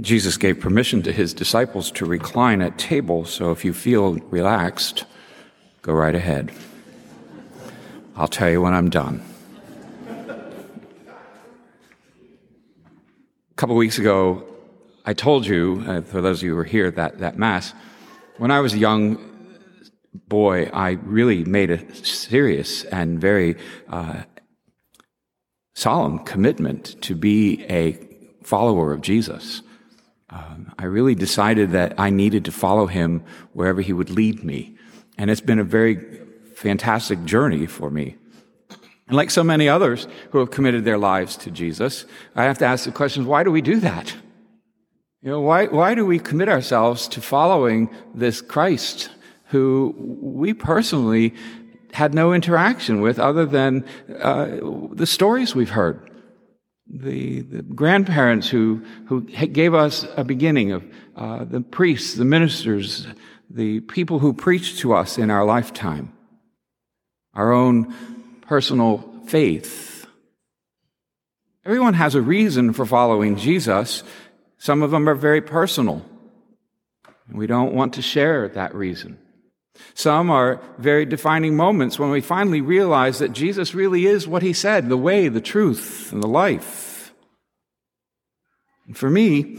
Jesus gave permission to his disciples to recline at table, so if you feel relaxed, go right ahead. I'll tell you when I'm done. A couple weeks ago, I told you, uh, for those of you who were here at that, that Mass, when I was a young boy, I really made a serious and very uh, solemn commitment to be a follower of Jesus. Um, I really decided that I needed to follow him wherever he would lead me. And it's been a very fantastic journey for me. And like so many others who have committed their lives to Jesus, I have to ask the question, why do we do that? You know, why, why do we commit ourselves to following this Christ who we personally had no interaction with other than uh, the stories we've heard? The, the grandparents who, who gave us a beginning of uh, the priests, the ministers, the people who preached to us in our lifetime, our own personal faith. Everyone has a reason for following Jesus. Some of them are very personal. We don't want to share that reason. Some are very defining moments when we finally realize that Jesus really is what he said the way, the truth, and the life. And for me,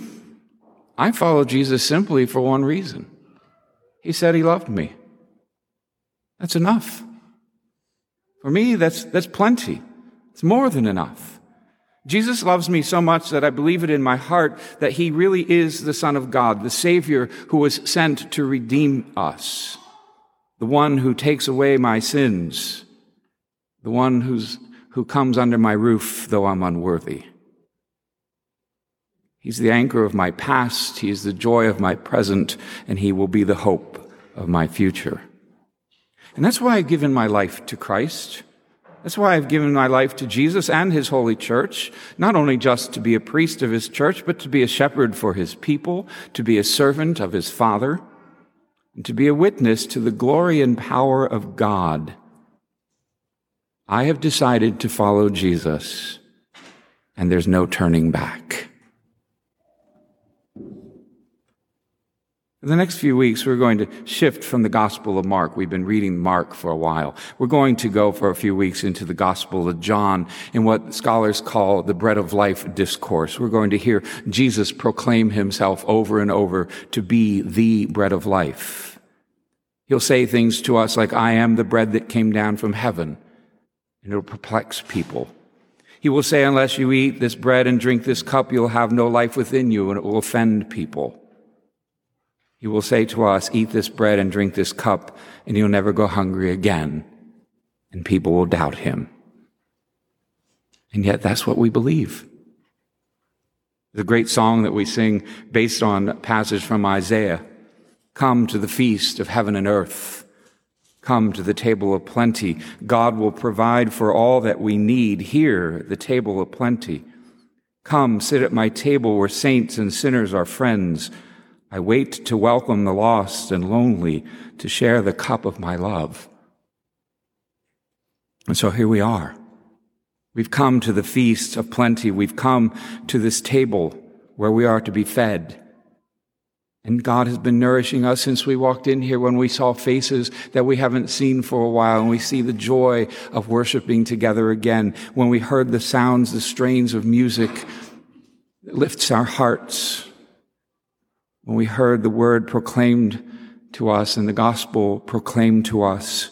I follow Jesus simply for one reason He said He loved me. That's enough. For me, that's, that's plenty. It's more than enough. Jesus loves me so much that I believe it in my heart that He really is the Son of God, the Savior who was sent to redeem us the one who takes away my sins, the one who's, who comes under my roof though I'm unworthy. He's the anchor of my past, He is the joy of my present, and He will be the hope of my future. And that's why I've given my life to Christ. That's why I've given my life to Jesus and His holy church, not only just to be a priest of His church, but to be a shepherd for His people, to be a servant of His Father and to be a witness to the glory and power of God. I have decided to follow Jesus, and there's no turning back. In the next few weeks, we're going to shift from the Gospel of Mark. We've been reading Mark for a while. We're going to go for a few weeks into the Gospel of John in what scholars call the bread of life discourse. We're going to hear Jesus proclaim himself over and over to be the bread of life. He'll say things to us like, I am the bread that came down from heaven. And it'll perplex people. He will say, unless you eat this bread and drink this cup, you'll have no life within you and it will offend people. He will say to us, Eat this bread and drink this cup, and you'll never go hungry again. And people will doubt him. And yet, that's what we believe. The great song that we sing based on a passage from Isaiah Come to the feast of heaven and earth. Come to the table of plenty. God will provide for all that we need here, the table of plenty. Come, sit at my table where saints and sinners are friends. I wait to welcome the lost and lonely to share the cup of my love. And so here we are. We've come to the feast of plenty. We've come to this table where we are to be fed. And God has been nourishing us since we walked in here when we saw faces that we haven't seen for a while. And we see the joy of worshiping together again. When we heard the sounds, the strains of music that lifts our hearts when we heard the word proclaimed to us and the gospel proclaimed to us,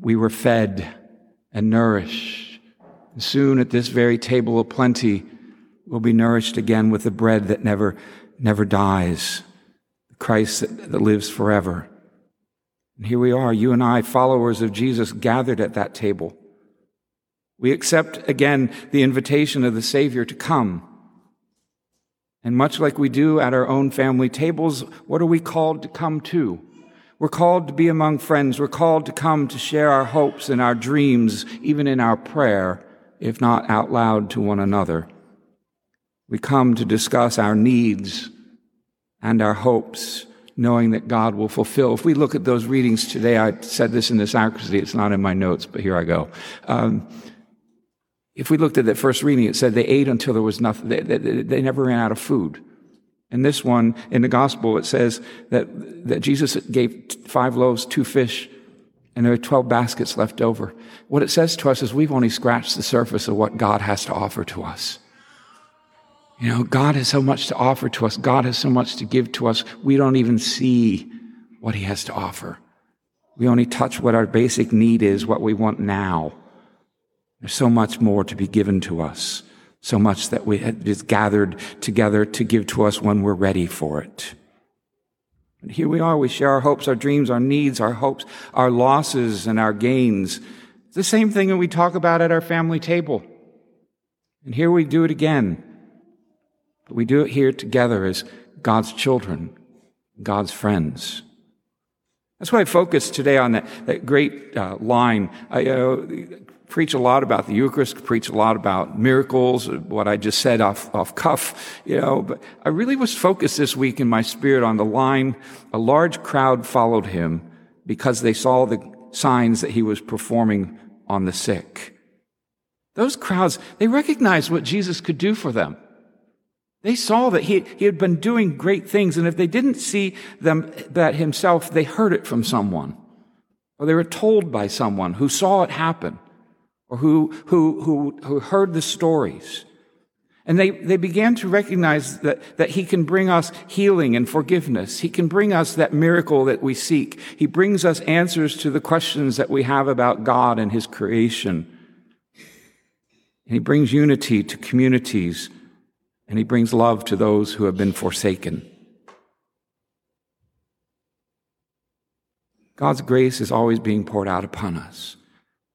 we were fed and nourished. And soon at this very table of plenty, we'll be nourished again with the bread that never, never dies, Christ that, that lives forever. And here we are, you and I, followers of Jesus, gathered at that table. We accept again the invitation of the Savior to come and much like we do at our own family tables, what are we called to come to? We're called to be among friends. We're called to come to share our hopes and our dreams, even in our prayer, if not out loud to one another. We come to discuss our needs and our hopes, knowing that God will fulfill. If we look at those readings today, I said this in this accuracy, it's not in my notes, but here I go. Um, if we looked at that first reading, it said they ate until there was nothing. They, they, they, never ran out of food. And this one, in the gospel, it says that, that Jesus gave five loaves, two fish, and there are 12 baskets left over. What it says to us is we've only scratched the surface of what God has to offer to us. You know, God has so much to offer to us. God has so much to give to us. We don't even see what He has to offer. We only touch what our basic need is, what we want now. There's so much more to be given to us, so much that we is gathered together to give to us when we're ready for it. And here we are, we share our hopes, our dreams, our needs, our hopes, our losses, and our gains. It's the same thing that we talk about at our family table. And here we do it again. But we do it here together as God's children, God's friends. That's why I focus today on that, that great uh, line. I uh, preach a lot about the Eucharist, preach a lot about miracles, what I just said off, off cuff, you know, but I really was focused this week in my spirit on the line, a large crowd followed him because they saw the signs that he was performing on the sick. Those crowds, they recognized what Jesus could do for them. They saw that he, he had been doing great things, and if they didn't see them, that himself, they heard it from someone, or they were told by someone who saw it happen, or who, who, who, who heard the stories. And they, they began to recognize that, that he can bring us healing and forgiveness. He can bring us that miracle that we seek. He brings us answers to the questions that we have about God and his creation. And he brings unity to communities and he brings love to those who have been forsaken. God's grace is always being poured out upon us.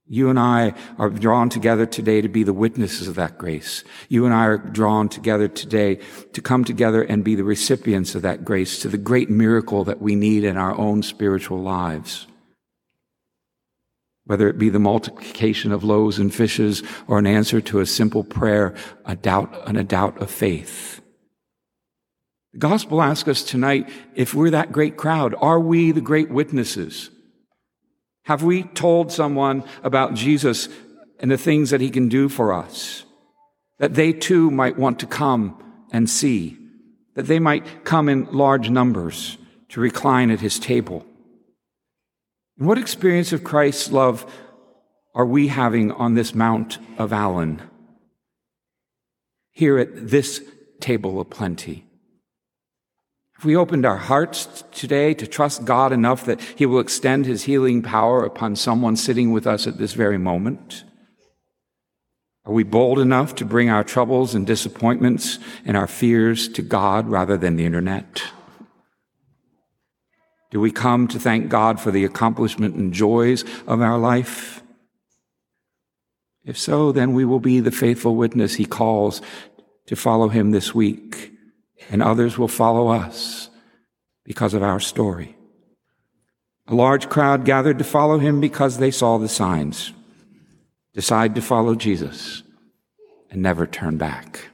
You and I are drawn together today to be the witnesses of that grace. You and I are drawn together today to come together and be the recipients of that grace to the great miracle that we need in our own spiritual lives whether it be the multiplication of loaves and fishes or an answer to a simple prayer, a doubt and a doubt of faith. The gospel asks us tonight, if we're that great crowd, are we the great witnesses? Have we told someone about Jesus and the things that he can do for us? That they too might want to come and see, that they might come in large numbers to recline at his table. And what experience of Christ's love are we having on this Mount of Allen? Here at this table of plenty. Have we opened our hearts today to trust God enough that He will extend His healing power upon someone sitting with us at this very moment? Are we bold enough to bring our troubles and disappointments and our fears to God rather than the internet? Do we come to thank God for the accomplishment and joys of our life? If so, then we will be the faithful witness he calls to follow him this week, and others will follow us because of our story. A large crowd gathered to follow him because they saw the signs. Decide to follow Jesus and never turn back.